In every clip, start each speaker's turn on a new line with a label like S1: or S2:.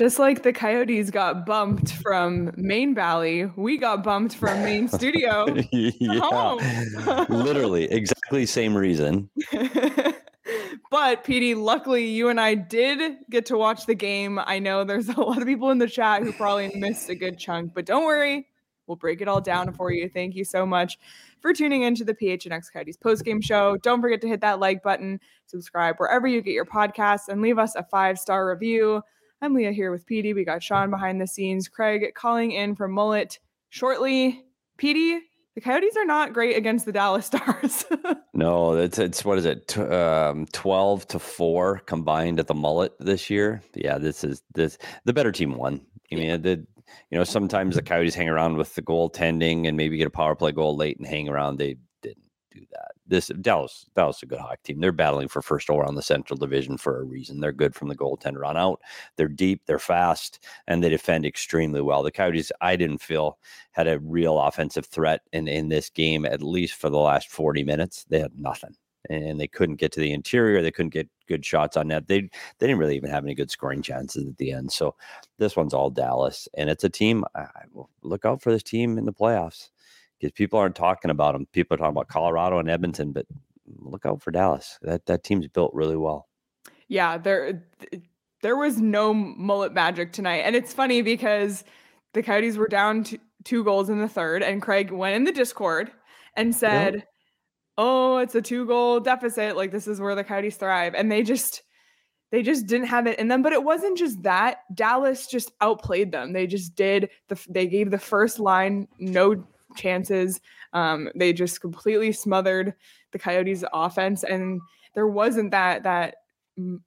S1: Just like the Coyotes got bumped from Main Valley, we got bumped from Main Studio.
S2: yeah, literally, exactly same reason.
S1: but PD, luckily you and I did get to watch the game. I know there's a lot of people in the chat who probably missed a good chunk, but don't worry, we'll break it all down for you. Thank you so much for tuning into the PHNX Coyotes postgame show. Don't forget to hit that like button, subscribe wherever you get your podcasts, and leave us a five star review. I'm Leah here with PD. We got Sean behind the scenes, Craig calling in from Mullett shortly. PD, the Coyotes are not great against the Dallas Stars.
S2: no, it's it's what is it? Um, Twelve to four combined at the Mullett this year. Yeah, this is this the better team won. I mean, yeah. the you know sometimes the Coyotes hang around with the goaltending and maybe get a power play goal late and hang around. They didn't do that this Dallas Dallas is a good hockey team. They're battling for first over on the Central Division for a reason. They're good from the goaltender on out. They're deep, they're fast, and they defend extremely well. The Coyotes, I didn't feel had a real offensive threat in in this game at least for the last 40 minutes. They had nothing. And they couldn't get to the interior. They couldn't get good shots on net. They they didn't really even have any good scoring chances at the end. So this one's all Dallas, and it's a team. I, look out for this team in the playoffs because people aren't talking about them. People are talking about Colorado and Edmonton, but look out for Dallas. That that team's built really well.
S1: Yeah, there there was no mullet magic tonight, and it's funny because the Coyotes were down to two goals in the third, and Craig went in the Discord and said, yep. "Oh, it's a two goal deficit. Like this is where the Coyotes thrive," and they just they just didn't have it in them. But it wasn't just that. Dallas just outplayed them. They just did the. They gave the first line no chances. Um, they just completely smothered the Coyotes' offense, and there wasn't that that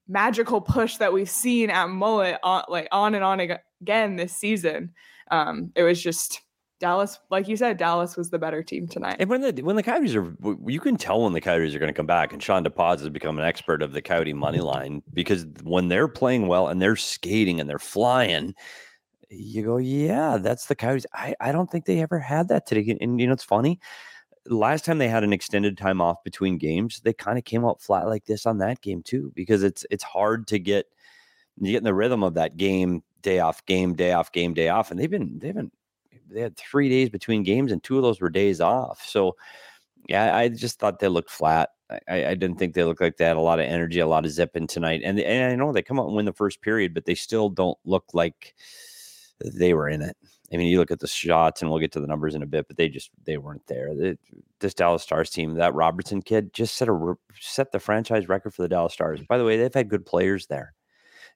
S1: magical push that we've seen at Mullett on, like on and on again this season. Um, it was just Dallas, like you said, Dallas was the better team tonight.
S2: And when the when the Coyotes are, you can tell when the Coyotes are going to come back. And Sean DePaz has become an expert of the Coyote money line because when they're playing well and they're skating and they're flying, you go, yeah, that's the Coyotes. I, I don't think they ever had that today. And, and you know, it's funny. Last time they had an extended time off between games, they kind of came out flat like this on that game too, because it's it's hard to get you get in the rhythm of that game, day off, game, day off, game, day off. And they've been they've been they had three days between games and two of those were days off. So yeah, I just thought they looked flat. I, I, didn't think they looked like they had a lot of energy, a lot of zipping tonight. And, and I know they come out and win the first period, but they still don't look like they were in it. I mean, you look at the shots, and we'll get to the numbers in a bit, but they just they weren't there. The, this Dallas Stars team, that Robertson kid, just set a set the franchise record for the Dallas Stars. By the way, they've had good players there,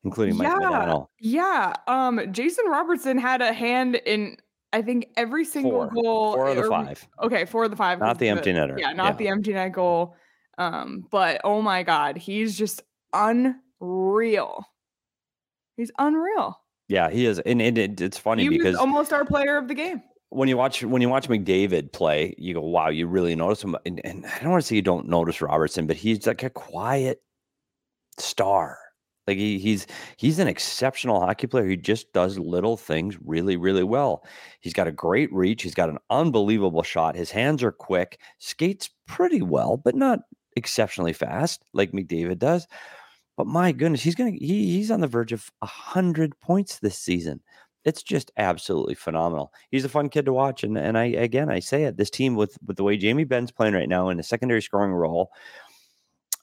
S2: including Mike
S1: yeah, Yeah, um, Jason Robertson had a hand in I think every single
S2: four.
S1: goal.
S2: Four of the five.
S1: Okay, four of the five.
S2: Not the empty netter.
S1: Yeah, not yeah. the empty net goal. Um, but oh my god, he's just unreal. He's unreal.
S2: Yeah, he is, and, and it, it's funny
S1: he
S2: because
S1: almost our player of the game.
S2: When you watch when you watch McDavid play, you go, "Wow!" You really notice him. And, and I don't want to say you don't notice Robertson, but he's like a quiet star. Like he, he's he's an exceptional hockey player. He just does little things really, really well. He's got a great reach. He's got an unbelievable shot. His hands are quick. Skates pretty well, but not exceptionally fast like McDavid does. But my goodness, he's gonna he, he's on the verge of hundred points this season. It's just absolutely phenomenal. He's a fun kid to watch, and and I again I say it. This team with with the way Jamie Benn's playing right now in a secondary scoring role,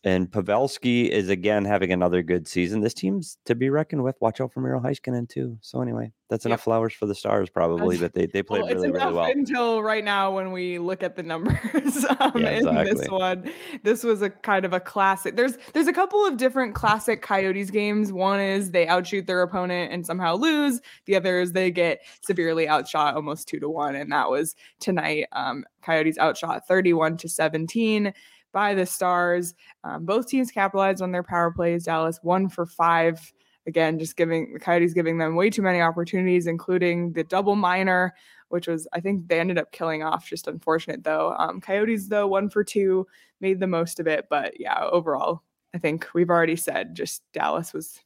S2: And Pavelski is again having another good season. This team's to be reckoned with. Watch out for Miro Heiskanen too. So anyway, that's enough
S1: Yep.
S2: flowers for the Stars probably,
S1: That's-
S2: but they they played
S1: Well, it's
S2: really really well.
S1: until right now when we look at the numbers um,
S2: Yeah,
S1: in this one. This was a kind of a classic. There's there's a couple of different classic Coyotes games. One is they outshoot their opponent and somehow lose. The other is they get severely outshot, almost two to one, and that was tonight. Um, Coyotes outshot 31 to 17 by the Stars. Um, both teams capitalized on their power plays. Dallas one for five. Again, just giving the Coyotes giving them way too many opportunities, including the double minor, which was I think they ended up killing off. Just unfortunate though. Um, Coyotes though one for two, made the most of it. But yeah, overall, I think we've already said just Dallas was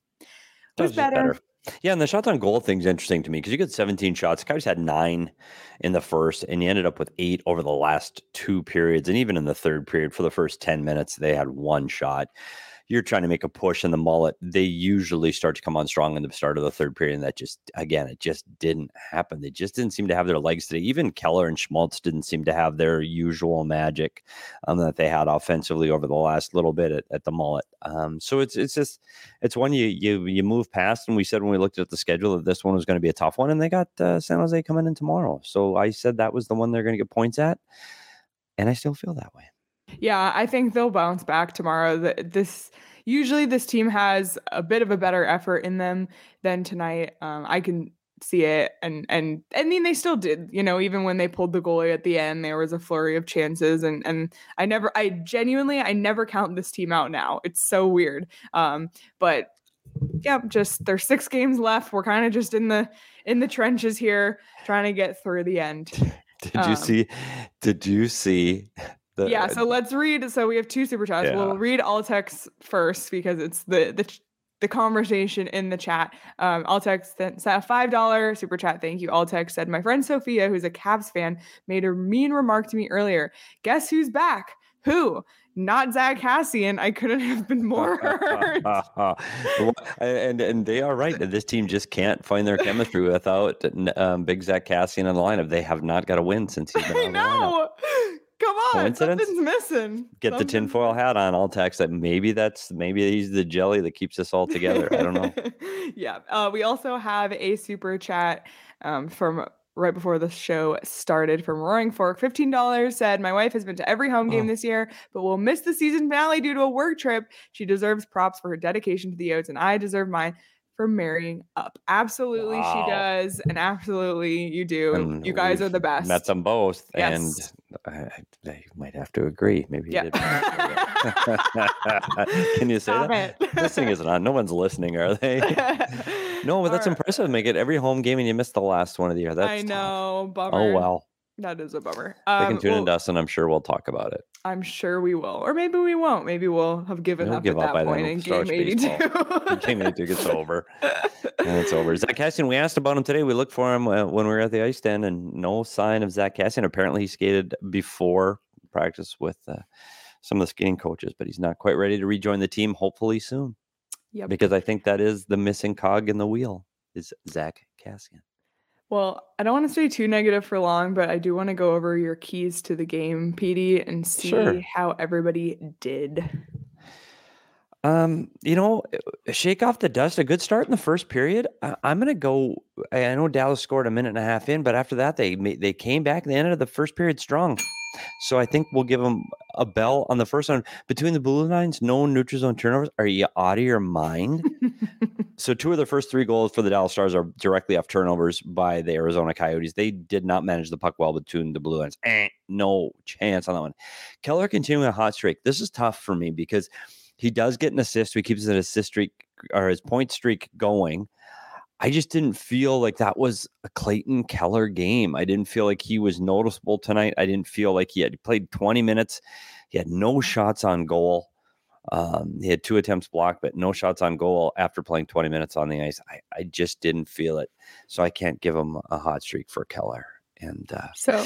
S2: That
S1: was
S2: just
S1: better.
S2: Yeah, and the shots on goal thing's interesting to me because you get 17 shots. Coyotes had nine in the first, and you ended up with eight over the last two periods. And even in the third period, for the first 10 minutes, they had one shot. You're trying to make a push in the mullet. They usually start to come on strong in the start of the third period. And that just, again, it just didn't happen. They just didn't seem to have their legs today. Even Keller and Schmaltz didn't seem to have their usual magic um, that they had offensively over the last little bit at, at the mullet. Um, so it's it's just it's one you you you move past. And we said when we looked at the schedule that this one was going to be a tough one, and they got uh, San Jose coming in tomorrow. So I said that was the one they're going to get points at, and I still feel that way.
S1: Yeah, I think they'll bounce back tomorrow. This usually this team has a bit of a better effort in them than tonight. Um, I can see it, and and I mean they still did. You know, even when they pulled the goalie at the end, there was a flurry of chances, and and I never, I genuinely, I never count this team out now. It's so weird. Um, but yeah, just there's six games left. We're kind of just in the in the trenches here, trying to get through the end.
S2: Did you
S1: Um,
S2: see? Did you see? The,
S1: yeah so let's read so we have two super chats
S2: Yeah.
S1: we'll read all altex first because it's the the the conversation in the chat um altex sent a five dollar super chat thank you altex said my friend sophia who's a Cavs fan made a mean remark to me earlier guess who's back who not zack kassian i couldn't have been more hurt
S2: and and they are right. This team just can't find their chemistry without um, Big Zack Kassian on the lineup. They have not got a win since he's been
S1: i
S2: on the lineup.
S1: Know come on
S2: Coincidence?
S1: something's missing
S2: Get the tinfoil hat on. I'll text that maybe that's maybe he's the jelly that keeps us all together. I don't know.
S1: yeah. Uh, we also have a super chat um, from right before the show started from Roaring Fork. $15 said, My wife has been to every home game
S2: Oh.
S1: this year, but will miss the season finale due to a work trip. She deserves props for her dedication to the Yotes, and I deserve mine for marrying up. Absolutely,
S2: Wow.
S1: she does. And absolutely, you do.
S2: And
S1: you guys are the best.
S2: Met them both,
S1: Yes.
S2: and I, I, might have to agree. Maybe.
S1: Yeah.
S2: Can you say
S1: Stop
S2: that?
S1: it.
S2: This thing isn't on. No one's listening, are they? no, but that's
S1: right.
S2: impressive. Make it every home game, and you missed the last one of the year. That's
S1: I
S2: tough.
S1: know. Oh, bummer.
S2: Oh well,
S1: That is a bummer.
S2: they can
S1: Um,
S2: tune
S1: well,
S2: into us, and I'm sure we'll talk about it.
S1: I'm sure we will, or maybe we won't. Maybe we'll have given
S2: You'll
S1: up
S2: give
S1: at
S2: up
S1: that point in
S2: We'll
S1: game 82.
S2: baseball. Game 82 gets over. And it's over. Zack Kassian, we asked about him today. We looked for him uh, when we were at the ice stand, and no sign of Zack Kassian. Apparently, he skated before practice with uh, some of the skating coaches, but he's not quite ready to rejoin the team. Hopefully soon,
S1: Yep.
S2: because I think that is the missing cog in the wheel. Is Zack Kassian?
S1: Well, I don't want to stay too negative for long, but I do want to go over your keys to the game, PD, and see
S2: Sure.
S1: how everybody did.
S2: Um, you know, uh, shake off the dust. A good start in the first period. I, I'm gonna go. I I know Dallas scored a minute and a half in, but after that, they they came back. They ended the first period strong. So I think we'll give them a bell on the first one. Between the blue lines, no neutral zone turnovers. Are you out of your mind? so two of the first three goals for the Dallas Stars are directly off turnovers by the Arizona Coyotes. They did not manage the puck well between the blue lines. Eh, no chance on that one. Keller continuing a hot streak. This is tough for me because he does get an assist. He keeps his assist streak or his point streak going. I just didn't feel like that was a Clayton Keller game. I didn't feel like he was noticeable tonight. I didn't feel like he had played 20 minutes. He had no shots on goal. Um, he had two attempts blocked, but no shots on goal after playing 20 minutes on the ice. I, I just didn't feel it. So I can't give him a hot streak for Keller. And uh,
S1: So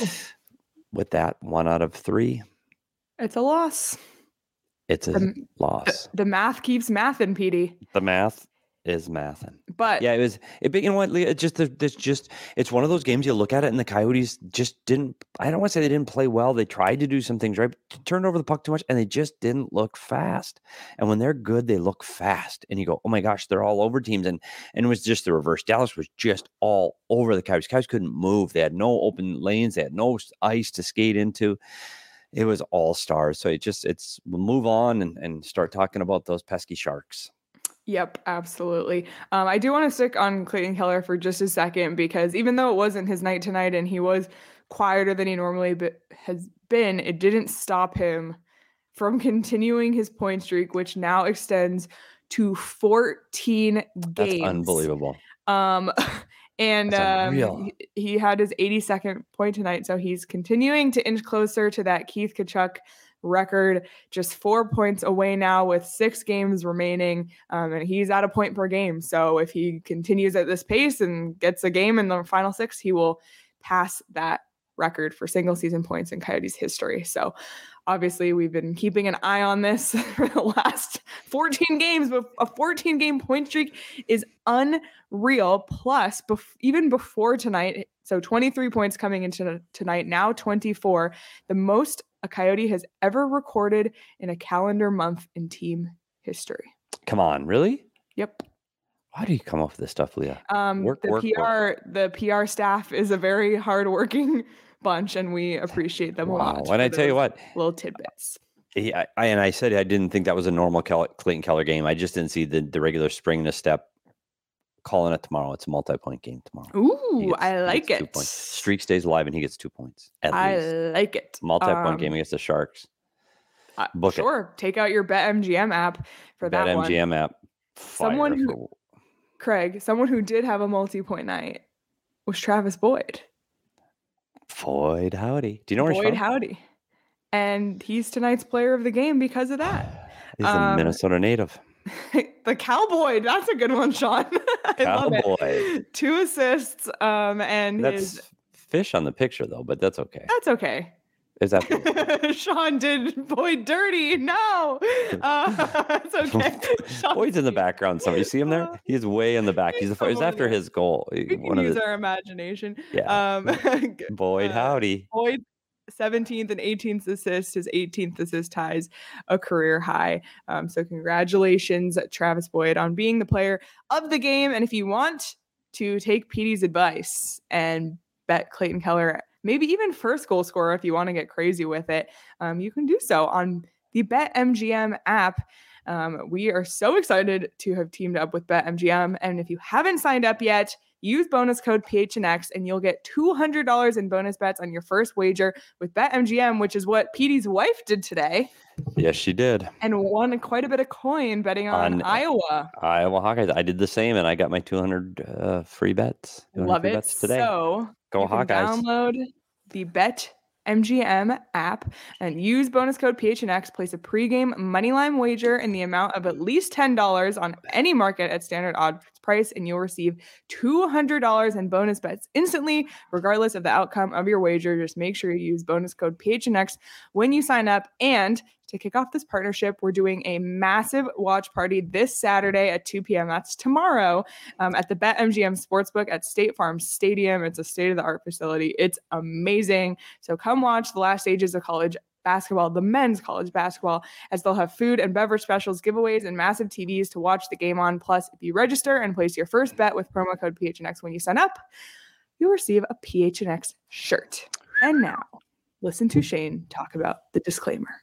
S2: with that, one out of three,
S1: it's a loss.
S2: it's a
S1: The,
S2: loss.
S1: the math keeps mathin', PD.
S2: The math is mathing.
S1: But
S2: Yeah, it was. It, but you know what? Leah, It just, it's just, it's one of those games you look at it, and the Coyotes just didn't. I don't want to say they didn't play well. They tried to do some things right, but turned over the puck too much, and they just didn't look fast. And when they're good, they look fast. And you go, oh my gosh, they're all over teams. And and it was just the reverse. Dallas was just all over the Coyotes. Coyotes couldn't move. They had no open lanes. They had no ice to skate into. It was all stars. So it just, it's we'll move on and, and start talking about those pesky sharks.
S1: Yep, absolutely. Um, I do want to stick on Clayton Keller for just a second because even though it wasn't his night tonight and he was quieter than he normally be- has been, it didn't stop him from continuing his point streak, which now extends to 14 games.
S2: That's unbelievable.
S1: Um, and um, he, he had his 82nd point tonight, so he's continuing to inch closer to that Keith Tkachuk record. Just four points away now, with six games remaining, um, and he's at a point per game. So if he continues at this pace and gets a game in the final six, he will pass that record for single season points in Coyotes history. So obviously we've been keeping an eye on this for the last 14 games, but a 14 game point streak is unreal. Plus, bef- even before tonight, so 23 points coming into tonight, now 24, the most a Coyote has ever recorded in a calendar month in team history.
S2: Come on, really?
S1: Yep.
S2: Why do you come up with this stuff, Leah?
S1: Um,
S2: Work,
S1: the
S2: work,
S1: PR,
S2: work.
S1: the PR staff is a very hardworking bunch, and we appreciate them a lot.
S2: And I tell you what,
S1: little tidbits.
S2: he, I, and I said I didn't think that was a normal Clayton Keller game. I just didn't see the, the regular spring to step. Calling it tomorrow. It's a multi-point game tomorrow.
S1: Ooh,
S2: gets-
S1: I like it.
S2: Streak stays alive, and he gets two points at
S1: I
S2: least.
S1: like it.
S2: Multi-point game
S1: Um,
S2: against the Sharks.
S1: uh,
S2: book it.
S1: sure, take out your BetMGM app for
S2: Bet
S1: that one.
S2: MGM app.
S1: Someone who- Craig, someone who did have a multi-point night was Travis Boyd.
S2: Boyd Howdy. Do you know where he's
S1: Boyd
S2: from?
S1: Howdy, and he's tonight's player of the game because of that.
S2: He's a
S1: Um,
S2: Minnesota native.
S1: the cowboy, that's a good one, Sean. I love it.
S2: Cowboy.
S1: Two assists, um, and
S2: That's
S1: his
S2: fish on the picture though, but that's okay.
S1: that's okay.
S2: Is that
S1: Sean did Boyd dirty. No, uh, it's okay. Sean-
S2: Boyd's in the background somewhere. You see him there? He's way in the back. He's, the, fir- it's after his goal.
S1: We can
S2: One of
S1: use
S2: the
S1: our imagination.
S2: yeah.
S1: Um,
S2: Boyd
S1: uh,
S2: Howdy.
S1: Boyd 17th and 18th assist. His 18th assist ties a career high. Um, so congratulations, Travis Boyd, on being the player of the game. And if you want to take Petey's advice and bet Clayton Keller, maybe even first goal scorer, if you want to get crazy with it, um, you can do so on the BetMGM app. Um, we are so excited to have teamed up with BetMGM. And if you haven't signed up yet, use bonus code PHNX and you'll get $200 in bonus bets on your first wager with BetMGM, which is what Petey's wife did today
S2: Yes, she did.
S1: and won quite a bit of coin betting on,
S2: On-
S1: Iowa.
S2: Iowa Hawkeyes. I did the same, and I got my 200 uh, free bets. 200
S1: Love
S2: free
S1: it.
S2: bets today.
S1: So
S2: Go Hawkeyes.
S1: Download the Bet MGM app and use bonus code PHNX. Place a pregame moneyline wager in the amount of at least $10 on any market at standard odds price, and you'll receive $200 in bonus bets instantly, regardless of the outcome of your wager. Just make sure you use bonus code PHNX when you sign up. And to kick off this partnership, we're doing a massive watch party this Saturday at 2 p.m. That's tomorrow um, at the BetMGM Sportsbook at State Farm Stadium. It's a state of the art facility. It's amazing. So come watch the last stages of college basketball, the men's college basketball, as they'll have food and beverage specials, giveaways, and massive TVs to watch the game on. Plus, if you register and place your first bet with promo code PHNX when you sign up, you'll receive a PHNX shirt. And now, listen to Shane talk about the disclaimer.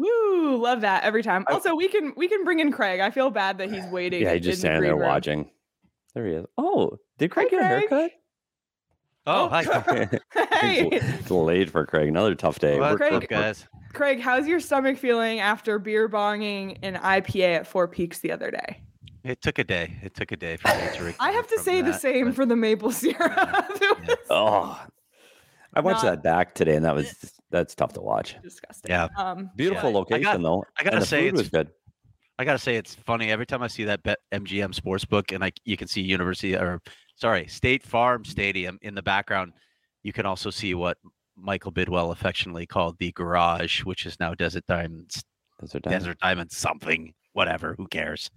S1: Woo, love that every time. Also, we can we can bring in Craig. I feel bad that he's waiting.
S2: Yeah, he's
S1: in
S2: just
S1: the
S2: standing there
S1: room.
S2: watching. There he is. Oh, did Craig
S1: Hi,
S2: get a
S1: Craig.
S2: haircut?
S3: Oh, oh. hi.
S1: hey,
S2: it's late for Craig. Another tough day.
S3: What's
S2: Work,
S1: Craig-
S3: up,
S2: work, work.
S3: guys?
S1: Craig, how's your stomach feeling after beer bonging an IPA at Four Peaks the other day?
S3: It took a day. It took a day for me to recover.
S1: I have to
S3: from
S1: say the same
S3: but-
S1: for the maple syrup.
S3: Yeah.
S1: was
S2: Oh, I watched
S1: Not-
S2: that back today, and that was that's tough to watch.
S1: disgusting.
S3: Yeah.
S1: Um,
S2: Beautiful
S3: I got-
S2: location though.
S3: I gotta
S2: and the
S3: say
S2: food
S3: it's
S2: was good.
S3: I gotta say it's funny every time I see that bet MGM Sportsbook and like you can see University or sorry State Farm Stadium in the background. You can also see what Michael Bidwill affectionately called the garage, which is now Desert Diamonds,
S2: Those are.
S3: Desert Diamonds something, whatever. Who cares?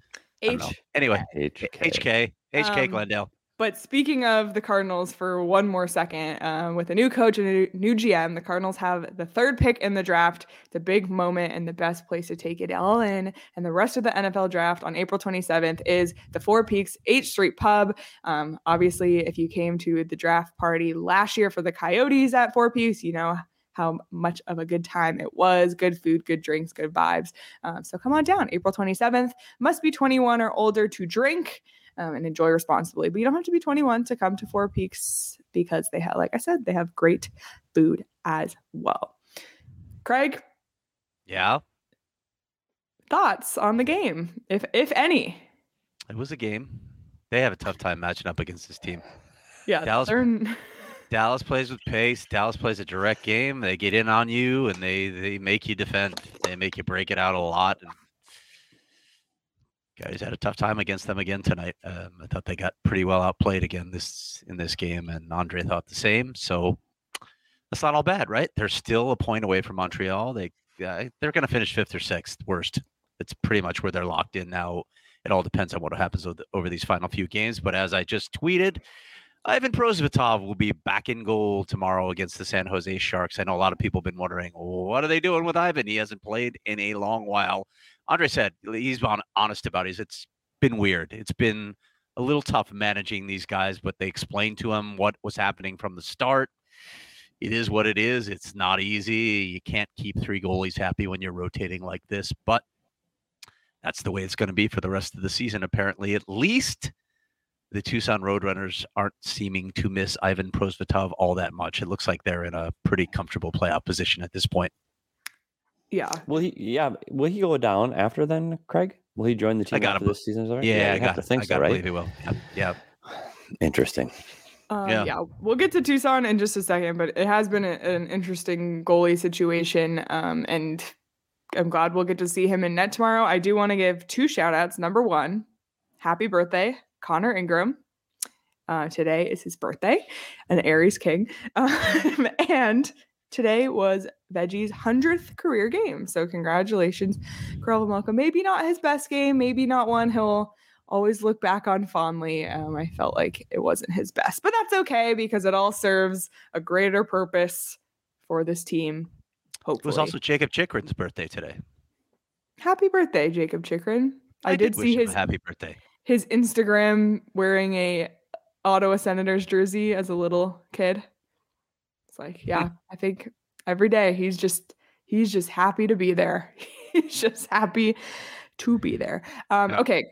S3: I don't know.
S1: H.
S3: Anyway,
S2: HK.
S3: HK, HK
S1: Um,
S3: Glendale.
S1: But speaking of the Cardinals, for one more second, uh, with a new coach and a new- GM, the Cardinals have the third pick in the draft. A big moment and the best place to take it all in. And the rest of the NFL draft on April 27th is the Four Peaks 8th Street Pub. Um, obviously, if you came to the draft party last year for the Coyotes at Four Peaks, you know how much of a good time it was. Good food, good drinks, good vibes. Um, so come on down, April 27th. Must be 21 or older to drink um, and enjoy responsibly. But you don't have to be 21 to come to Four Peaks because they have, like I said, they have great food as well. Craig,
S3: Yeah,
S1: thoughts on the game, if if any?
S3: it was a game. They have a tough time matching up against this team.
S1: Yeah,
S3: Dallas-
S1: they're
S3: Dallas plays with pace. Dallas plays a direct game. They get in on you and they they make you defend. They make you break it out a lot. And guys had a tough time against them again tonight. Um, I thought they got pretty well outplayed again this in this game, and Andre thought the same. So that's not all bad, right? They're still a point away from Montreal. They uh, they're going to finish fifth or sixth, worst. It's pretty much where they're locked in now. It all depends on what happens over, the, over these final few games. But as I just tweeted, Ivan Prosvetov will be back in goal tomorrow against the San Jose Sharks. I know a lot of people have been wondering, what are they doing with Ivan? He hasn't played in a long while. Andre said he's been honest about it. It's been weird. It's been a little tough managing these guys, but they explained to him what was happening from the start. It is what it is. It's not easy. You can't keep three goalies happy when you're rotating like this, but that's the way it's going to be for the rest of the season. Apparently, at least the Tucson Roadrunners aren't seeming to miss Ivan Prosvetov all that much. It looks like they're in a pretty comfortable playoff position at this point.
S1: yeah.
S2: Will he? Yeah. Will he go down after then, Craig? Will he join the team
S3: gotta
S2: after
S3: be-
S2: this season's over?
S3: Yeah,
S2: I
S3: I
S2: have
S3: got
S2: to think
S3: I
S2: so,
S3: gotta
S2: right?
S3: believe he will. Yep, Yeah,
S2: Interesting.
S1: Um,
S3: Yeah.
S1: yeah. we'll get to Tucson in just a second, but it has been a, an interesting goalie situation. Um, and I'm glad we'll get to see him in net tomorrow. I do want to give two shout outs. Number one, happy birthday, Connor Ingram. Uh, today is his birthday, an Aries King. Um, and today was Veggie's 100th career game. So, congratulations, Karel Vejmelka. Maybe not his best game, maybe not one he'll always look back on fondly. Um, I felt like it wasn't his best, but that's okay because it all serves a greater purpose for this team. Hopefully.
S3: It was also Jakob Chychrun's birthday today.
S1: happy birthday, Jakob Chychrun. I, did,
S3: wish
S1: see
S3: him a
S1: his
S3: happy birthday.
S1: His Instagram wearing a Ottawa Senators jersey as a little kid. It's like, yeah, I think every day he's just he's just happy to be there. he's just happy to be there. Um, okay,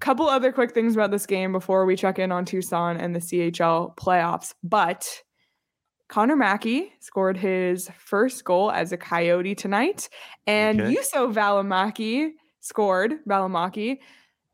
S1: couple other quick things about this game before we check in on Tucson and the CHL playoffs. But Connor Mackey scored his first goal as a Coyote tonight, and
S3: Okay.
S1: Juuso Valimaki scored Valimaki,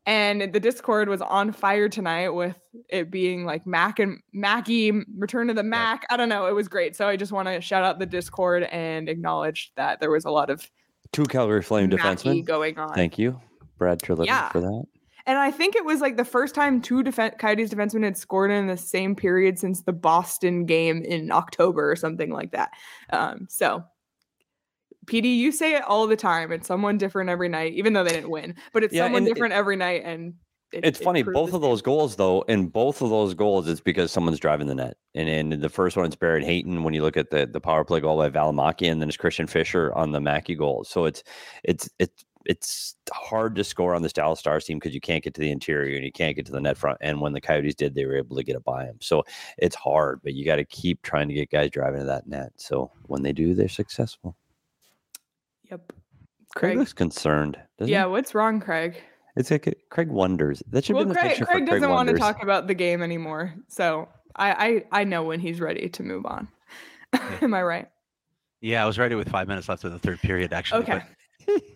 S1: and the Discord was on fire tonight with it being like Mac and Mackie Return to the Mac. I don't know, it was great. So I just want to shout out the Discord and acknowledge that there was a lot of
S2: Two Calgary Flame defensemen.
S1: going on.
S2: Thank you, Brad Treliving,
S1: Yeah.
S2: for that.
S1: And I think it was like the first time two defen- Coyotes defensemen had scored in the same period since the Boston game in October or something like that. Um, so, PD, you say it all the time. It's someone different every night, even though they didn't win, but it's
S2: Yeah,
S1: someone
S2: and it-
S1: different every night. And it-
S2: It's
S1: it
S2: funny, both of those goals, though, in both of those goals, it's because someone's driving the net. And in the first one, it's Barrett Hayton when you look at the the power play goal by Valimaki, and then it's Christian Fischer on the Mackey goal. So it's it's it's it's hard to score on this Dallas Stars team because you can't get to the interior and you can't get to the net front. And when the Coyotes did, they were able to get it by them. So it's hard, but you got to keep trying to get guys driving to that net. So when they do, they're successful.
S1: Yep.
S2: Craig,
S1: Craig.
S2: looks concerned. Doesn't
S1: Yeah,
S2: he?
S1: what's wrong, Craig?
S2: it's like Craig wonders. That should
S1: Well,
S2: be the
S1: Craig,
S2: picture
S1: Craig
S2: for Craig
S1: doesn't want to talk about the game anymore. So I, I, I know when he's ready to move on. Am I right?
S3: Yeah, I was ready with five minutes left in the third period, actually.
S1: Okay.
S3: but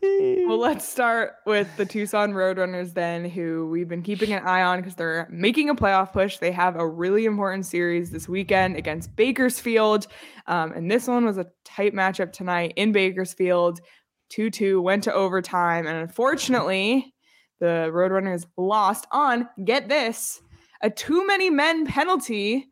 S1: well, let's start with the Tucson Roadrunners then, who we've been keeping an eye on because they're making a playoff push. They have a really important series this weekend against Bakersfield. Um, and this one was a tight matchup tonight in Bakersfield. 2 2 went to overtime. And unfortunately, the Roadrunners lost on, get this, a too many men penalty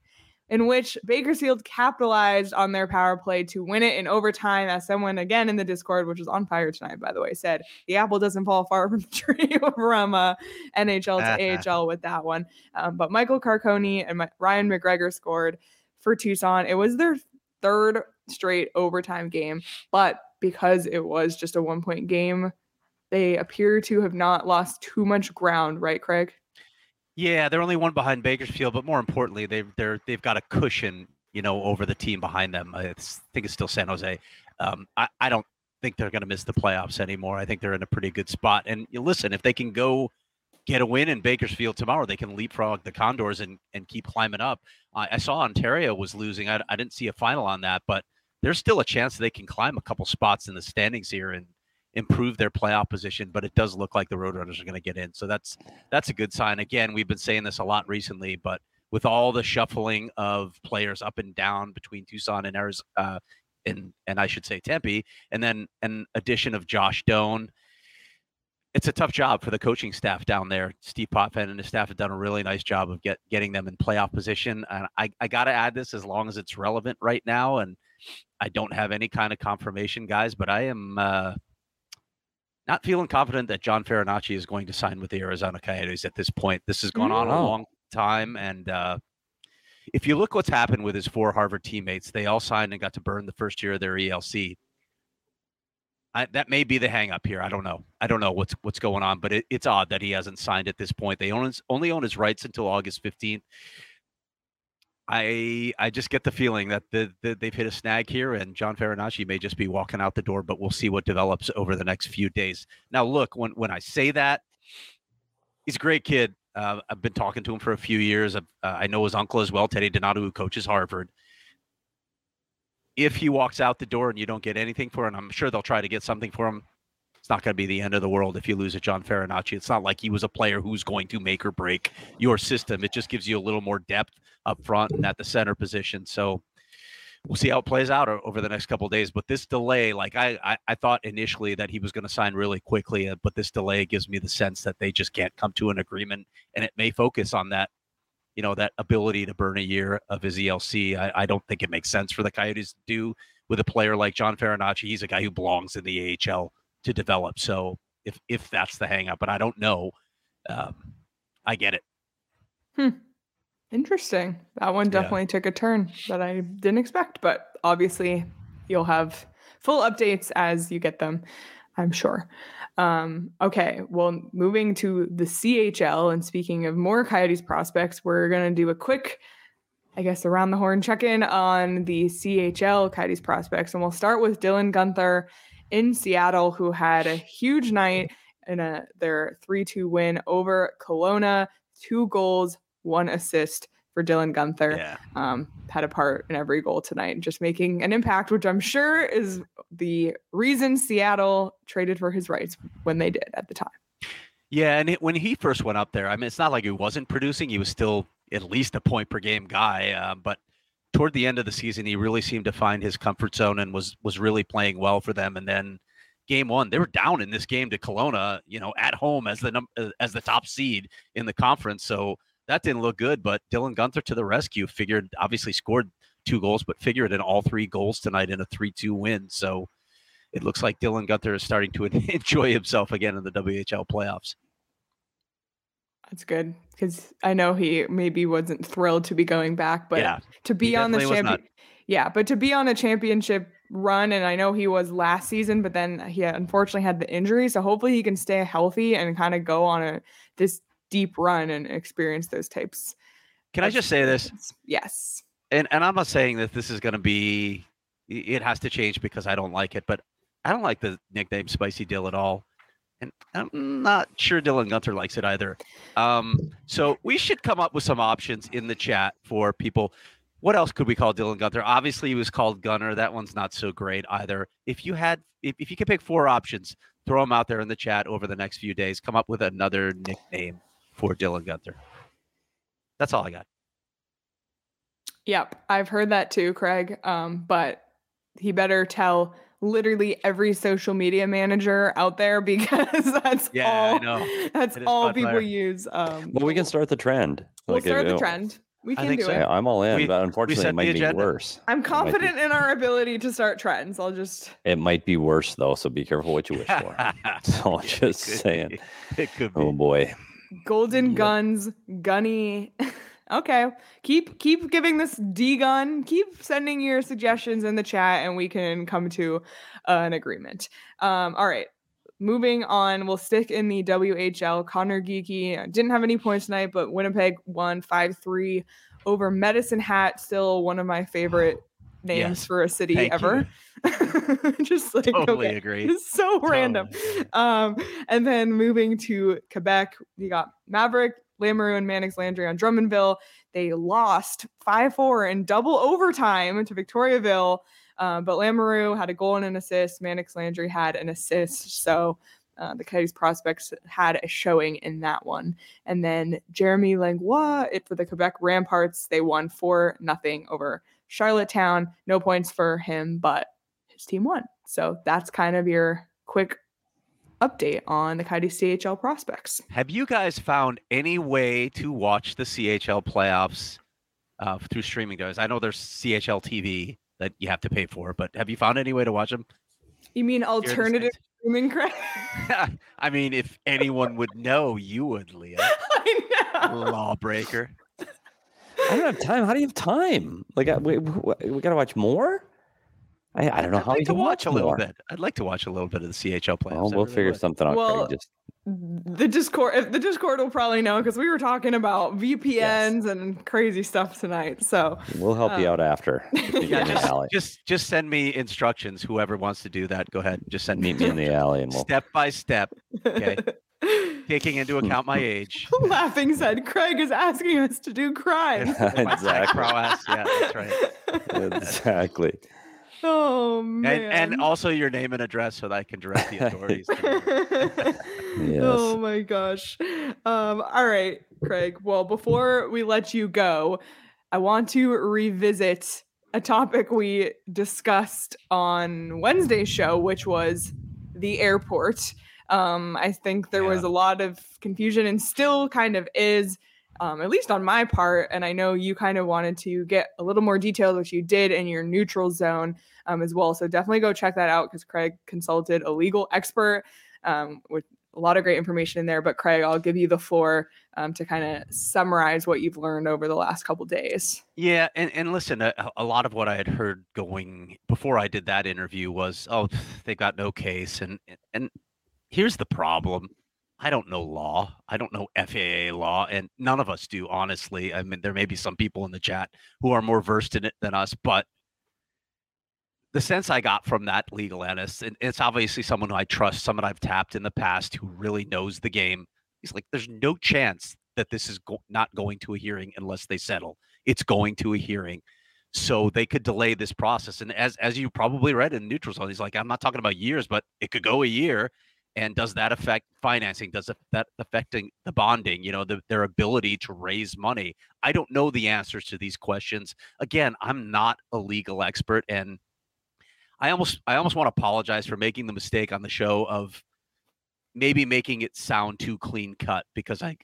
S1: in which Bakersfield capitalized on their power play to win it in overtime. As someone again in the Discord, which was on fire tonight, by the way, said the apple doesn't fall far from the tree from uh, NHL to AHL with that one. Um, but Michael Carcone and my, Ryan McGregor scored for Tucson. It was their third straight overtime game, but because it was just a one point game, they appear to have not lost too much ground, right, Craig?
S3: Yeah, they're only one behind Bakersfield, but more importantly, they've they're they've got a cushion, you know, over the team behind them. I think it's still San Jose. Um, I, I don't think they're going to miss the playoffs anymore. I think they're in a pretty good spot. And listen, if they can go get a win in Bakersfield tomorrow, they can leapfrog the Condors and and keep climbing up. I saw Ontario was losing. I, I didn't see a final on that, but there's still a chance they can climb a couple spots in the standings here and improve their playoff position, but it does look like the Roadrunners are going to get in. So that's that's a good sign. Again, we've been saying this a lot recently, but with all the shuffling of players up and down between Tucson and Arizona, uh, and and I should say Tempe, and then an addition of Josh Doan. It's a tough job for the coaching staff down there. Steve Potvin and his staff have done a really nice job of get getting them in playoff position. And I, I got to add this as long as it's relevant right now. And I don't have any kind of confirmation, guys, but I am uh, not feeling confident that John Farinacci is going to sign with the Arizona Coyotes at this point. This has gone on a long time, and uh, if you look what's happened with his four Harvard teammates, they all signed and got to burn the first year of their ELC. I, that may be the hangup here. I don't know. I don't know what's what's going on, but it, it's odd that he hasn't signed at this point. They own his, only own his rights until August fifteenth. I I just get the feeling that the, the, they've hit a snag here, and John Farinacci may just be walking out the door. But we'll see what develops over the next few days. Now, look when when I say that, he's a great kid. Uh, I've been talking to him for a few years. Uh, I know his uncle as well, Teddy Donato, who coaches Harvard. If he walks out the door and you don't get anything for him, I'm sure they'll try to get something for him not going to be the end of the world if you lose a John Farinacci. It's not like he was a player who's going to make or break your system. It just gives you a little more depth up front and at the center position. So we'll see how it plays out over the next couple days. But this delay, like I, I, I thought initially that he was going to sign really quickly, uh, but this delay gives me the sense that they just can't come to an agreement, and it may focus on that, you know, that ability to burn a year of his ELC. I, I don't think it makes sense for the Coyotes to do with a player like John Farinacci. He's a guy who belongs in the AHL to develop. So if if that's the hangup, but I don't know, um, I get it.
S1: Hmm. Interesting. That one definitely yeah. took a turn that I didn't expect, but obviously you'll have full updates as you get them, I'm sure. Um, okay, well, moving to the CHL, and speaking of more Coyotes prospects, we're going to do a quick, I guess, around the horn check in on the CHL Coyotes prospects. And we'll start with Dylan Guenther in Seattle who had a huge night in a their 3-2 win over Kelowna. Two goals, one assist for Dylan Guenther. Yeah. Um, had a part in every goal tonight, just making an impact, which I'm sure is the reason Seattle traded for his rights when they did at the time.
S3: Yeah, and it, when he first went up there, I mean, it's not like he wasn't producing; he was still at least a point per game guy. Uh, but toward the end of the season, he really seemed to find his comfort zone and was was really playing well for them. And then game one, they were down in this game to Kelowna, you know, at home as the as the top seed in the conference. So that didn't look good. But Dylan Guenther to the rescue. Figured obviously scored two goals, but figured in all three goals tonight in a three-two win. So it looks like Dylan Guenther is starting to enjoy himself again in the WHL playoffs.
S1: That's good because I know he maybe wasn't thrilled to be going back, but yeah, to be on the champion, yeah, but to be on a championship run, and I know he was last season, but then he unfortunately had the injury, so hopefully he can stay healthy and kind of go on a this deep run and experience those types.
S3: Can I just say this?
S1: Yes.
S3: And and I'm not saying that this is going to be. It has to change because I don't like it, but I don't like the nickname Spicy Dill at all and I'm not sure Dylan Guenther likes it either. Um, so we should come up with some options in the chat for people. what else could we call Dylan Guenther? Obviously, he was called Gunner. That one's not so great either. If you had, if, if you could pick four options, throw them out there in the chat over the next few days. Come up with another nickname for Dylan Guenther. That's all I got.
S1: Yep, I've heard that too, Craig. Um, but he better tell literally every social media manager out there because that's
S3: Yeah, I
S1: all
S3: know.
S1: that's all
S3: popular.
S1: people use. Um,
S2: Well, we can start the trend.
S1: we'll
S2: Like,
S1: start
S2: you
S1: the
S2: know,
S1: trend. We
S3: I
S1: can
S3: think
S1: do
S3: so.
S1: it.
S2: Yeah, I'm all in,
S3: We-
S2: but unfortunately, it might be worse.
S1: I'm
S2: might be-
S1: confident in our ability to start trends. I'll just
S2: It might be worse though, so be careful what you wish for. So just
S3: It could
S2: saying.
S3: be. It could be.
S2: Oh boy.
S1: golden
S2: Yep.
S1: guns, gunny. Okay, keep keep giving this D gun. Keep sending your suggestions in the chat, and we can come to uh, an agreement. Um, all right. Moving on, we'll stick in the WHL. Conor Geekie uh, didn't have any points tonight, but Winnipeg won 5 3 over Medicine Hat. Still one of my favorite names
S3: Yes.
S1: for a city
S3: Thank
S1: ever. Just like,
S3: Totally
S1: okay.
S3: agree.
S1: It's so random.
S3: Totally agree.
S1: Um, and then moving to Quebec, you got Maveric, Lamoureux, and Manix Landry on Drummondville. They lost 5 4 in double overtime to Victoriaville. Um, but Lamoureux had a goal and an assist. Manix Landry had an assist. So uh, the Coyotes prospects had a showing in that one. And then Jeremy Langlois it, for the Quebec Remparts, they won 4 nothing over Charlottetown. No points for him, but his team won. So that's kind of your quick update on the Coyotes CHL prospects.
S3: Have you guys found any way to watch the CHL playoffs uh, through streaming Guys, I know there's CHL TV that you have to pay for, but have you found any way to watch them?
S1: You mean
S3: here in the
S1: alternative
S3: States?
S1: streaming credit?
S3: I mean, if anyone would know, you would, Leah.
S1: I know.
S3: Lawbreaker.
S2: I don't have time. How do you have time? Like, I- we, we, we got to watch more. I, I don't know
S3: I'd
S2: how
S3: like to
S2: can
S3: watch a little
S2: more.
S3: bit. I'd like to watch a little bit of the CHL playoffs.
S2: Well, we'll
S3: really
S2: figure
S3: would.
S2: something out.
S1: Well,
S2: Craig. Just
S1: the Discord, the Discord will probably know because we were talking about VPNs and crazy stuff tonight. So
S2: we'll help you
S1: uh,
S2: out after.
S3: Yeah,
S2: get in the
S3: just, just just send me instructions. Whoever wants to do that, go ahead. Just send me
S2: meet me in the alley, and we'll.
S3: step by step, Okay. taking into account my age.
S1: Laughing said, Craig is asking us to do crime.
S2: Exactly.
S3: prowess. Yeah, that's right.
S2: exactly.
S1: Oh man.
S3: And and also your name and address so that I can direct the authorities. to you.
S1: Oh my gosh. Um, all right, Craig. Well, before we let you go, I want to revisit a topic we discussed on Wednesday's show, which was the airport. Um, I think there was a lot of confusion and still kind of is, um, at least on my part. And I know you kind of wanted to get a little more detailed, which you did in your neutral zone um, as well. So definitely go check that out because Craig consulted a legal expert um, with a lot of great information in there. But Craig, I'll give you the floor um, to kind of summarize what you've learned over the last couple days.
S3: Yeah, and, and listen, a, a lot of what I had heard going before I did that interview was, oh, they got no case, and and here's the problem: I don't know law, I don't know FAA law, and none of us do, honestly. I mean, there may be some people in the chat who are more versed in it than us, but the sense I got from that legal analyst, and it's obviously someone who I trust, someone I've tapped in the past who really knows the game. He's like, there's no chance that this is go- not going to a hearing unless they settle. It's going to a hearing, so they could delay this process. And as as you probably read in neutral zone, he's like, I'm not talking about years, but it could go a year. And does that affect financing? Does that affecting the bonding? You know, the, their ability to raise money. I don't know the answers to these questions. Again, I'm not a legal expert, and I almost I almost want to apologize for making the mistake on the show of maybe making it sound too clean cut because I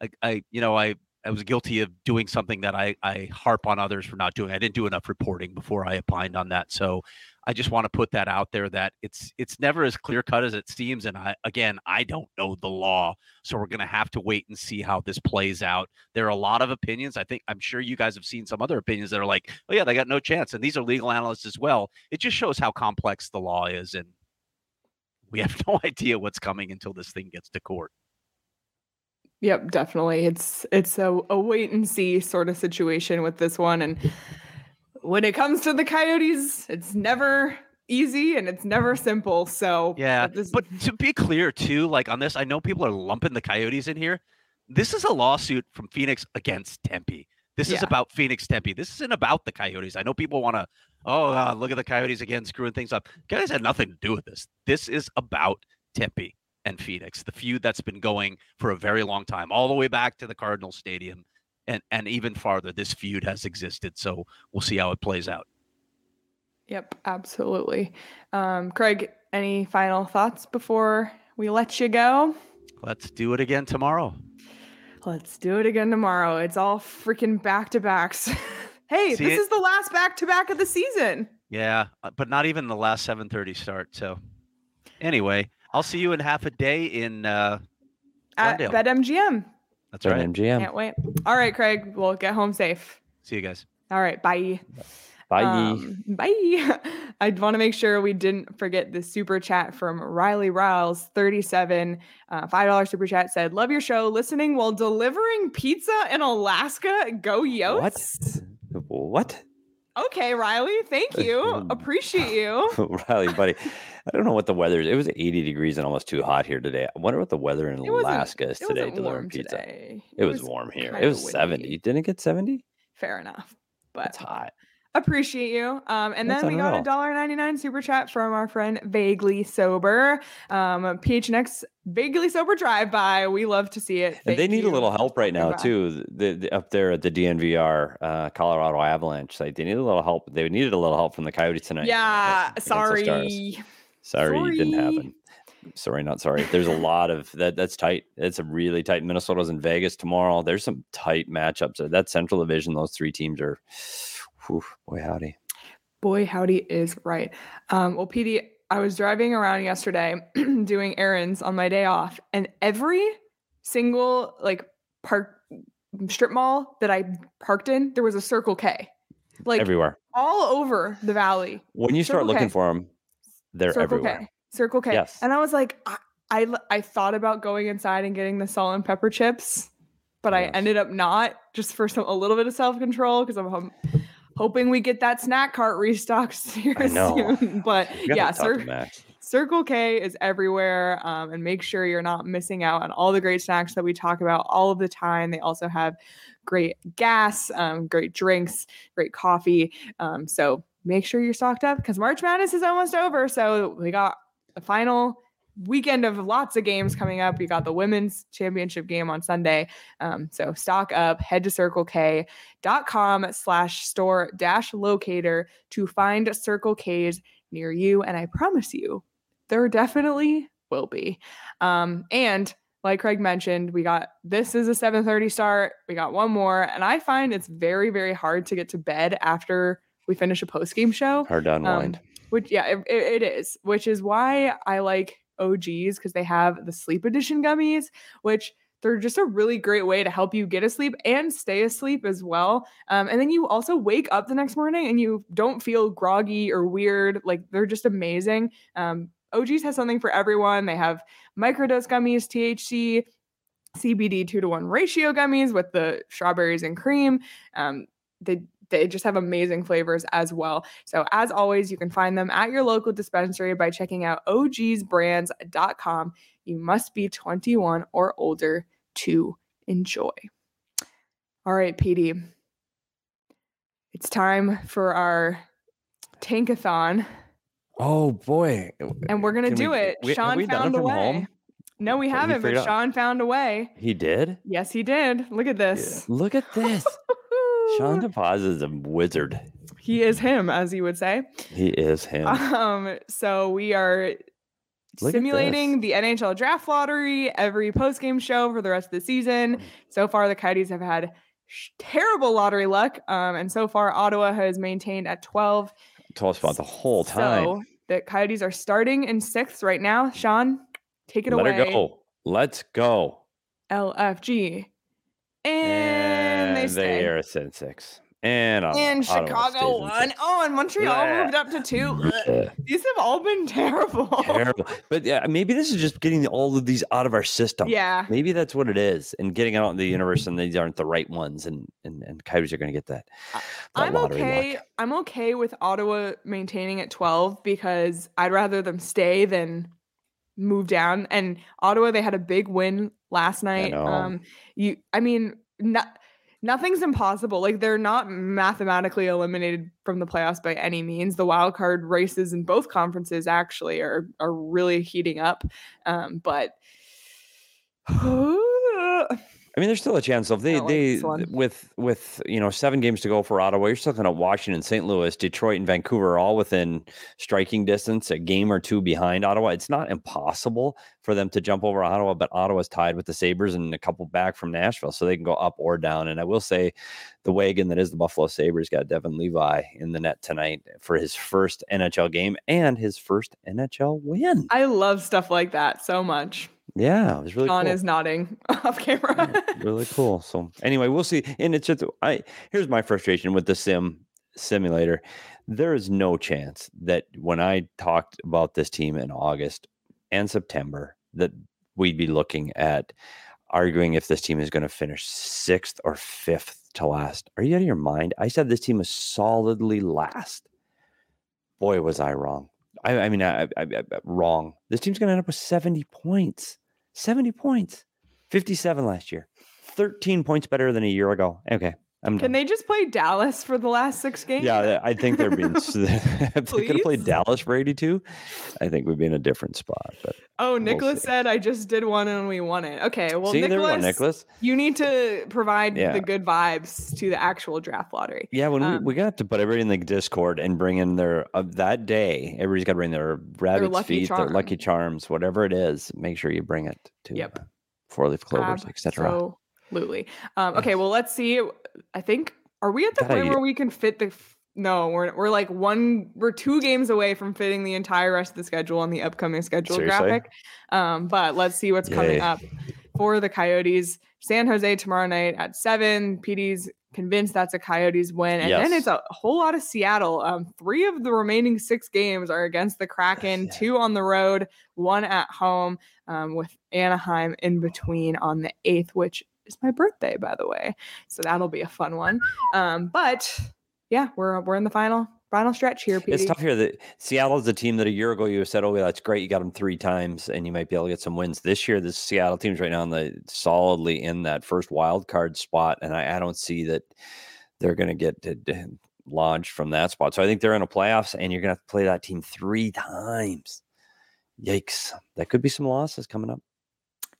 S3: I, I you know I I was guilty of doing something that I I harp on others for not doing. I didn't do enough reporting before I opined on that. So I just want to put that out there that it's it's never as clear cut as it seems. And I again I don't know the law, so we're gonna have to wait and see how this plays out. There are a lot of opinions. I think I'm sure you guys have seen some other opinions that are like, oh yeah, they got no chance. And these are legal analysts as well. It just shows how complex the law is and we have no idea what's coming until this thing gets to court.
S1: Yep, definitely. It's it's a, a wait and see sort of situation with this one. And when it comes to the coyotes, it's never easy and it's never simple. So
S3: Yeah,
S1: this-
S3: but to be clear too, like on this, I know people are lumping the Coyotes in here. This is a lawsuit from Phoenix against Tempe. This is about Phoenix Tempe. This isn't about the Coyotes. I know people want to, oh, uh, look at the Coyotes again, screwing things up. Coyotes had nothing to do with this. This is about Tempe and Phoenix, the feud that's been going for a very long time, all the way back to the Cardinal Stadium, and and even farther. This feud has existed. So we'll see how it plays out.
S1: Yep, absolutely. Um, Craig, any final thoughts before we let you go?
S3: Let's do it again tomorrow.
S1: Let's do it again tomorrow. It's all freaking back to backs. hey,
S3: See
S1: this
S3: it-
S1: is the last back to back of the season.
S3: Yeah, uh, but not even the last 7:30 start. So anyway, I'll see you in half a day in uh
S1: At
S3: Glendale.
S1: BetMGM.
S3: that's
S2: Sorry,
S3: right.
S2: MGM.
S1: Can't wait. All right, Craig. We'll get home safe.
S3: See you guys.
S1: All right. Bye.
S2: Bye.
S1: Um, bye. I want to make sure we didn't forget the super chat from Riley Riles, 37, uh, $5 super chat said, Love your show. Listening while delivering pizza in Alaska. Go Yotes.
S2: What? What?
S1: Okay, Riley. Thank you. Appreciate you.
S2: Riley, buddy. I don't know what the weather is. It was 80 degrees and almost too hot here today. I wonder what the weather in Alaska is today delivering pizza.
S1: today.
S2: It, was, warm here. It was 70.
S1: windy.
S2: Didn't it get 70?
S1: Fair enough. But
S2: it's hot.
S1: appreciate you. Um, and
S2: That's
S1: then we got a dollar ninety nine super chat from our friend Vaguely Sober. Um, PHNX Vaguely Sober Drive By. We love to see it.
S2: And they
S1: Thank
S2: need a little help right now too. The, the, up there at the DNVR uh, Colorado Avalanche site, they need a little help. They needed a little help from the Coyotes tonight.
S1: Yeah,
S2: Stars.
S1: Sorry.
S2: Sorry, it didn't happen. Sorry, not sorry. There's a lot of that. That's tight. It's a really tight. Minnesota's in Vegas tomorrow. There's some tight matchups. That Central Division, those three teams are. Whew, boy, howdy.
S1: Boy, howdy is right. Um, well, PD, I was driving around yesterday doing errands on my day off, and every single like park strip mall that I parked in, there was a Circle K, like
S2: Everywhere.
S1: all over the valley.
S2: When you start looking
S1: K.
S2: for them, they're
S1: Circle
S2: everywhere.
S1: K. Circle K.
S2: Yes.
S1: And I was like, I I thought about going inside and getting the salt and pepper chips, but I ended up not just for some a little bit of self control because I'm hum- hoping we get that snack cart restocked here soon. But yeah, Cir- Circle K is everywhere. Um, and make sure you're not missing out on all the great snacks that we talk about all of the time. They also have great gas, um, great drinks, great coffee. Um, so make sure you're stocked up because March Madness is almost over. So we got the final weekend of lots of games coming up. We got the women's championship game on Sunday. Um, so stock up, head to circlek.com slash store dash locator to find Circle K's near you. And I promise you, there definitely will be. Um, and like Craig mentioned, we got this is a 7:30 start. We got one more, and I find it's very, very hard to get to bed after we finish a post game show.
S2: Hard to
S1: Um, which yeah, it, it it is. Which is why I like OGs because they have the sleep edition gummies, which they're just a really great way to help you get asleep and stay asleep as well. Um, and then you also wake up the next morning and you don't feel groggy or weird. Like they're just amazing. Um, OGs has something for everyone. They have microdose gummies, THC, CBD two to one ratio gummies with the strawberries and cream. Um, they they just have amazing flavors as well. So as always, you can find them at your local dispensary by checking out ogsbrands.com. You must be 21 or older to enjoy. All right, PD. It's time for our tankathon,
S2: Oh boy.
S1: and we're gonna do
S2: we-
S1: it.
S2: we-
S1: Sean
S2: we
S1: found a way.
S2: home?
S1: No, we haven't, but
S2: figured out-
S1: Sean found a way.
S2: He did?
S1: Yes, he did. Look at this.
S2: Look at this. Sean DePaz is a wizard.
S1: he is him, as you would say.
S2: He is him.
S1: Um, so we are
S2: Look
S1: simulating the NHL draft lottery every post game show for the rest of the season. So far, the Coyotes have had sh- terrible lottery luck. Um, and so far, Ottawa has maintained at 12.
S2: 12 spot the whole time.
S1: So the Coyotes are starting in sixth right now. Sean, take it
S2: Let
S1: away.
S2: her go. Let's go.
S1: LFG. And, they
S2: are at six. And on
S1: and Chicago won. Oh, and Montreal
S2: Bleh.
S1: moved up to two. Ugh. These have all been terrible.
S2: Terrible. But yeah, maybe this is just getting all of these out of our system.
S1: Yeah.
S2: Maybe that's what it is, and getting out in the universe, and these aren't the right ones, and and and Coyotes are going to get that. that
S1: I'm
S2: lottery luck.
S1: okay. I'm okay with Ottawa maintaining at 12 because I'd rather them stay than move down. And Ottawa, they had a big win last night. Um, you, I mean, not nothing's impossible. Like they're not mathematically eliminated from the playoffs by any means. The wild card races in both conferences actually are are really heating up. Um, but
S2: I mean, there's still a chance. So they they with with you know seven games to go for Ottawa, you're still looking at Washington, St. Louis, Detroit, and Vancouver are all within striking distance, a game or two behind Ottawa. It's not impossible for them to jump over Ottawa, but Ottawa's tied with the Sabres and a couple back from Nashville, so they can go up or down. And I will say, the wagon that is the Buffalo Sabres got Devon Levi in the net tonight for his first NHL game and his first NHL win.
S1: I love stuff like that so much.
S2: Yeah, it was really
S1: John
S2: cool.
S1: is nodding off camera.
S2: Yeah, really cool. So anyway, we'll see. And it's just I here's my frustration with the sim simulator. There is no chance that when I talked about this team in August and September that we'd be looking at arguing if this team is going to finish sixth or fifth to last. Are you out of your mind? I said this team is solidly last. Boy, was I wrong. I, I mean, I, I, I, wrong. This team's going to end up with 70 points. 70 points. 57 last year. 13 points better than a year ago. Okay. I'm
S1: Can
S2: done.
S1: they just play Dallas for the last six games?
S2: Yeah, I think they're being. if they could have played Dallas for 82, I think we'd be in a different spot. But
S1: Oh,
S2: We'll
S1: Nicholas
S2: see.
S1: said I just did one and we won it. Okay, well,
S2: see,
S1: Nicholas,
S2: Nicholas.
S1: you need to provide
S2: Yeah.
S1: the good vibes to the actual draft lottery.
S2: Yeah, when
S1: Um,
S2: we, we got to put everybody in the Discord and bring in their of that day, everybody's got to bring their rabbit's
S1: lucky
S2: feet, their lucky charms, whatever it is. Make sure you bring it to
S1: Yep.
S2: uh, four leaf clovers, etc.
S1: Absolutely. Um, okay, well, let's see. I think are we at the point where we can fit the? f- No, we're we're like one. We're two games away from fitting the entire rest of the schedule on the upcoming schedule
S2: Seriously?
S1: graphic. Um, but let's see what's coming up for the Coyotes. San Jose tomorrow night at seven. PD's convinced that's a Coyotes win, and then it's a whole lot of Seattle. Um, three of the remaining six games are against the Kraken.
S2: Yeah.
S1: Two on the road, one at home. Um, with Anaheim in between on the eighth, which is my birthday, by the way. So that'll be a fun one. Um, but yeah, we're we're in the final final stretch here. PD.
S2: It's tough here. That Seattle's a team that a year ago you said, "Oh, yeah, that's great. You got them three times, and you might be able to get some wins." This year, the Seattle team's right now in the solidly in that first wild card spot, and I, I don't see that they're going to get to, launched from that spot. So I think they're in a playoffs, and you're going to have to play that team three times. Yikes! That could be some losses coming up.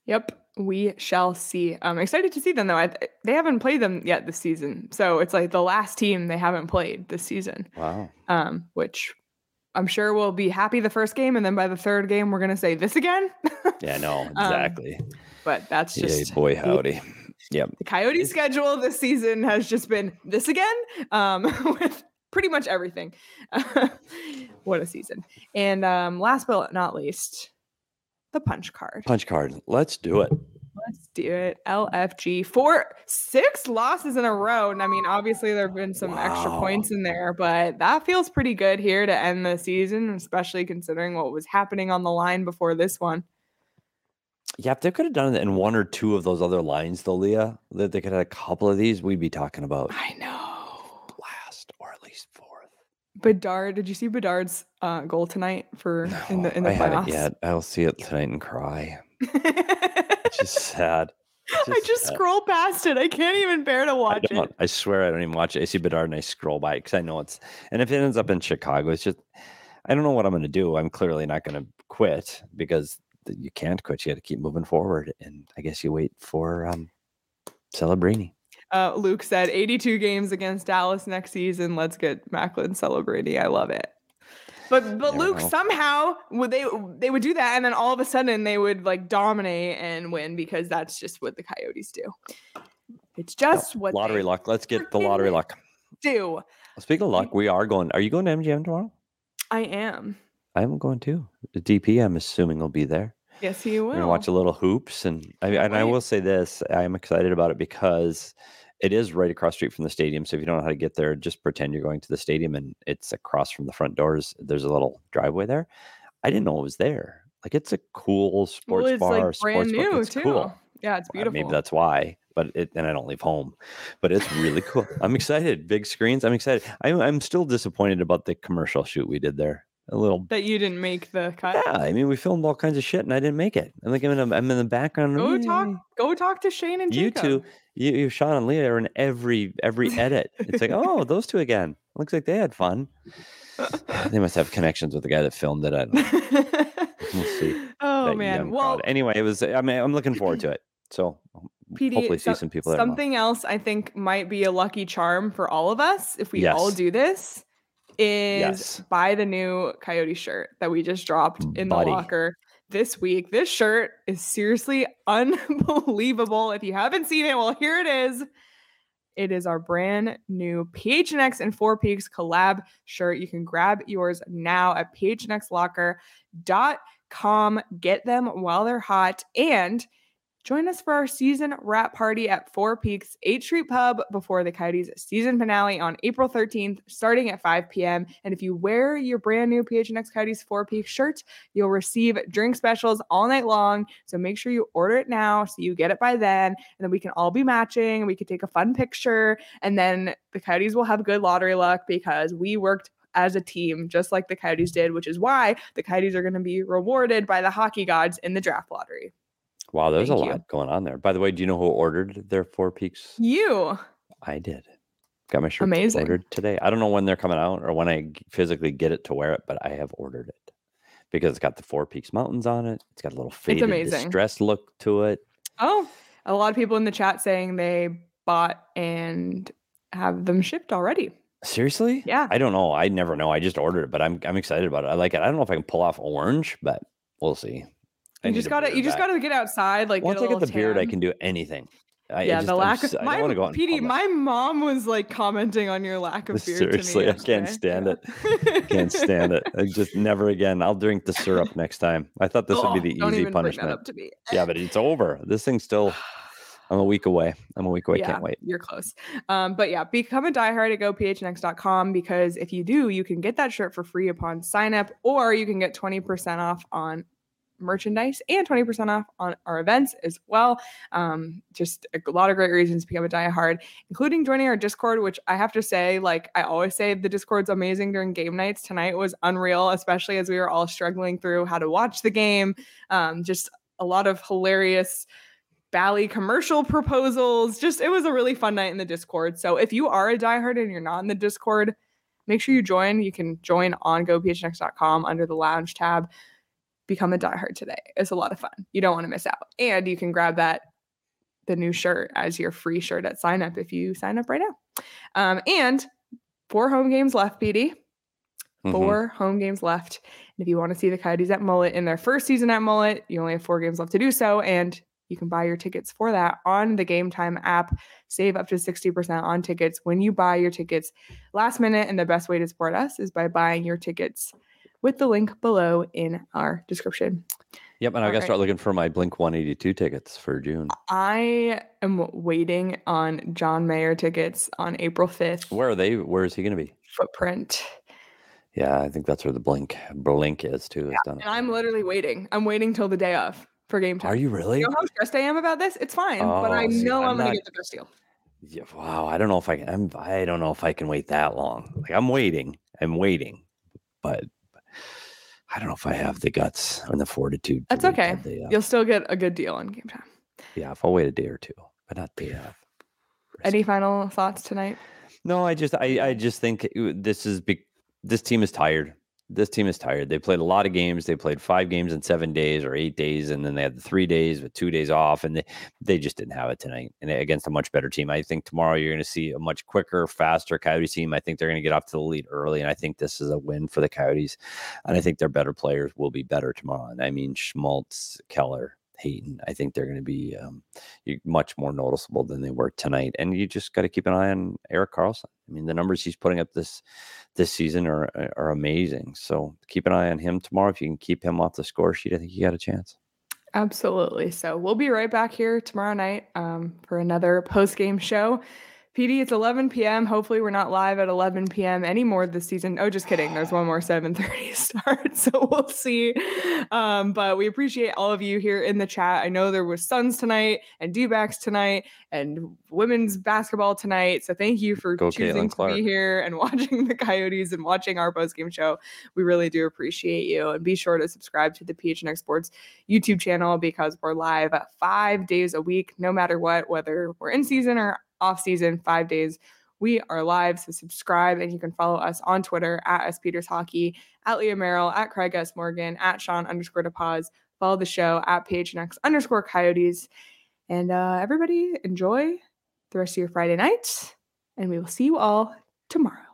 S1: Yep, we shall see. I'm excited to see them though. I, they haven't played them yet this season, so it's like the last team they haven't played this season.
S2: Wow.
S1: Um, which I'm sure we'll be happy the first game, and then by the third game we're gonna say this again.
S2: Yeah, no,
S1: Um,
S2: exactly.
S1: but that's
S2: Yay,
S1: just
S2: boy, howdy. Yep.
S1: the Coyote schedule this season has just been this again, um, with pretty much everything. what a season! And um, last but not least, the punch card.
S2: Punch card. Let's do it.
S1: Let's do it. LFG four six losses in a row. And I mean, obviously there have been some extra points in there, but that feels pretty good here to end the season, especially considering what was happening on the line before this one.
S2: Yeah, if they could have done it in one or two of those other lines, though, Leah, that they could have a couple of these, we'd be talking about
S1: I know.
S2: last or at least fourth.
S1: Bedard, did you see Bedard's uh, goal tonight for in the in the
S2: I haven't
S1: playoffs?
S2: yet. I'll see it tonight and cry. It's just sad. It's
S1: I just
S2: sad.
S1: scroll past it. I can't even bear to watch
S2: don't,
S1: it.
S2: I swear I don't even watch it. I see Bedard and I scroll by because I know it's. And if it ends up in Chicago, it's just I don't know what I'm going to do. I'm clearly not going to quit because you can't quit. You got to keep moving forward, and I guess you wait for um, Celebrini.
S1: Uh, Luke said 82 games against Dallas next season. Let's get Macklin celebrating. I love it. But but Luke somehow would they they would do that and then all of a sudden they would like dominate and win because that's just what the Coyotes do. It's just what
S2: lottery luck. Let's get the lottery luck.
S1: do.
S2: Speaking of luck, we are going. Are you going to MGM tomorrow?
S1: I am.
S2: I'm going too. The DP, I'm assuming, will be there.
S1: Yes, he will.
S2: We're gonna watch a little hoops, and I, and I will say this: I'm excited about it because it is right across the street from the stadium. So if you don't know how to get there, just pretend you're going to the stadium, and it's across from the front doors. There's a little driveway there. I didn't know it was there. Like it's a cool sports
S1: well, it's
S2: bar,
S1: like brand
S2: book.
S1: new
S2: It's
S1: too.
S2: cool.
S1: Yeah, it's
S2: Uh,
S1: beautiful.
S2: Maybe that's why, but it, and I don't leave home, but it's really cool. I'm excited. Big screens. I'm excited. I'm, I'm still disappointed about the commercial shoot we did there. A little.
S1: that you didn't make the cut.
S2: Yeah, I mean, we filmed all kinds of shit, and I didn't make it. I'm like, I'm in, a, I'm in the background.
S1: Go talk. Go talk to Shane and
S2: You
S1: Jacob.
S2: two, you, you, Sean and Leah are in every every edit. It's like, oh, those two again. Looks like they had fun. they must have connections with the guy that filmed it. I don't know. We'll see.
S1: oh
S2: that
S1: man. Well,
S2: crowd. anyway, it was. I mean, I'm looking forward to it. So um,
S1: PD,
S2: hopefully see
S1: so-
S2: some people there.
S1: Something else I think might be a lucky charm for all of us if we all do this is
S2: Yes.
S1: buy the new Coyote shirt that we just dropped in
S2: Buddy.
S1: the locker this week. This shirt is seriously unbelievable. If you haven't seen it, well, here it is. It is our brand new PHNX and Four Peaks collab shirt. You can grab yours now at phnxlocker.com. Get them while they're hot and join us for our season wrap party at Four Peaks 8th Street Pub before the Coyotes season finale on April 13th, starting at 5 p.m. And if you wear your brand new PHNX Coyotes Four Peaks shirt, you'll receive drink specials all night long. So make sure you order it now so you get it by then. And then we can all be matching. We could take a fun picture. And then the Coyotes will have good lottery luck because we worked as a team, just like the Coyotes did, which is why the Coyotes are going to be rewarded by the hockey gods in the draft lottery.
S2: Wow, there's a
S1: you.
S2: lot going on there. By the way, do you know who ordered their Four Peaks?
S1: You.
S2: I did. Got my shirt
S1: Amazing.
S2: ordered today. I don't know when they're coming out or when I physically get it to wear it, but I have ordered it because it's got the Four Peaks Mountains on it. It's got a little faded, distressed look to it.
S1: Oh, a lot of people in the chat saying they bought and have them shipped already.
S2: Seriously?
S1: Yeah.
S2: I don't know. I never know. I just ordered it, but I'm I'm excited about it. I like it. I don't know if I can pull off orange, but we'll see. I
S1: You just gotta, you just
S2: back.
S1: gotta get outside. Like
S2: Once
S1: get
S2: I get the
S1: little
S2: beard, I can do anything. I, I
S1: yeah,
S2: just,
S1: the lack
S2: s-
S1: of
S2: I
S1: my
S2: want to go out
S1: PD. My mom was like commenting on your lack of beard.
S2: Seriously, I can't stand
S1: it.
S2: I Can't stand it. I just never again. I'll drink the syrup next time. I thought this would be
S1: Oh,
S2: the easy
S1: even bring that
S2: punishment.
S1: up to me.
S2: Yeah, but it's over. This thing's still. I'm a week away. I'm a week away.
S1: yeah,
S2: Can't wait.
S1: You're close. Um, but yeah, become a diehard at gophnx.com because if you do, you can get that shirt for free upon sign up, or you can get 20% off on merchandise and 20% off on our events as well. Um, just a lot of great reasons to become a diehard, including joining our Discord, which I have to say, like I always say, the Discord's amazing during game nights. Tonight was unreal, especially as we were all struggling through how to watch the game. Um, just a lot of hilarious Bally commercial proposals. Just it was a really fun night in the Discord. So if you are a diehard and you're not in the Discord, make sure you join. You can join on gophnx.com under the lounge tab. Become a diehard today. It's a lot of fun. You don't want to miss out. And you can grab that the new shirt as your free shirt at sign up if you sign up right now. Um, and four home games left, PD
S2: Mhm.
S1: four home games left. And if you want to see the Coyotes at Mullett in their first season at Mullett, you only have four games left to do so. And you can buy your tickets for that on the Game Time app. Save up to 60% on tickets when you buy your tickets last minute. And the best way to support us is by buying your tickets with the link below in our description.
S2: Yep, and I got to
S1: Alright.
S2: start looking for my Blink 182 tickets for June.
S1: I am waiting on John Mayer tickets on April 5th.
S2: Where are they? Where is he going to be?
S1: Footprint.
S2: Yeah, I think that's where the Blink Blink is too. Done.
S1: And I'm literally waiting. I'm waiting till the day of for game time.
S2: Are you really?
S1: You know how stressed I am about this? It's fine, but I
S2: Oh, see,
S1: know I'm,
S2: I'm
S1: gonna get the best deal.
S2: Yeah, wow, I don't know if I can. I'm, I don't know if I can wait that long. Like I'm waiting. I'm waiting, but I don't know if I have the guts and the fortitude.
S1: That's
S2: wait
S1: okay.
S2: the, uh,
S1: You'll still get a good deal on game time.
S2: yeah, if I'll wait a day or two, but not the. Uh,
S1: Any final thoughts tonight?
S2: No, I just I I just think this is big. This team is tired. This team is tired. They played a lot of games. They played five games in seven days or eight days, and then they had the three days with two days off, and they they just didn't have it tonight. And against a much better team, I think tomorrow you're going to see a much quicker, faster Coyotes team. I think they're going to get off to the lead early, and I think this is a win for the Coyotes. And I think their better players will be better tomorrow. And I mean Schmaltz, Keller, Hayton. I think they're going to be um, much more noticeable than they were tonight. And you just got to keep an eye on Erik Karlsson. I mean, the numbers he's putting up this this season are are amazing. So keep an eye on him tomorrow. If you can keep him off the score sheet, I think you got a chance.
S1: Absolutely. So we'll be right back here tomorrow night um, for another post game show. PD, it's 11 p.m. Hopefully, we're not live at 11 p.m. anymore this season. Oh, just kidding. There's one more 7:30 start, so we'll see. Um, but we appreciate all of you here in the chat. I know there was Suns tonight and D-backs tonight and women's basketball tonight. So thank you for
S2: Go
S1: choosing to be here and watching the Coyotes and watching our post game show. We really do appreciate you. And be sure to subscribe to the PHNX Sports YouTube channel because we're live five days a week, no matter what, whether we're in season or off season, five days. We are live, so subscribe and you can follow us on Twitter at S Peters Hockey, at Leah Merrill, at Craig S. Morgan, at Sean underscore DePaz. Follow the show at PHNX underscore Coyotes. And uh, everybody enjoy the rest of your Friday night. And we will see you all tomorrow.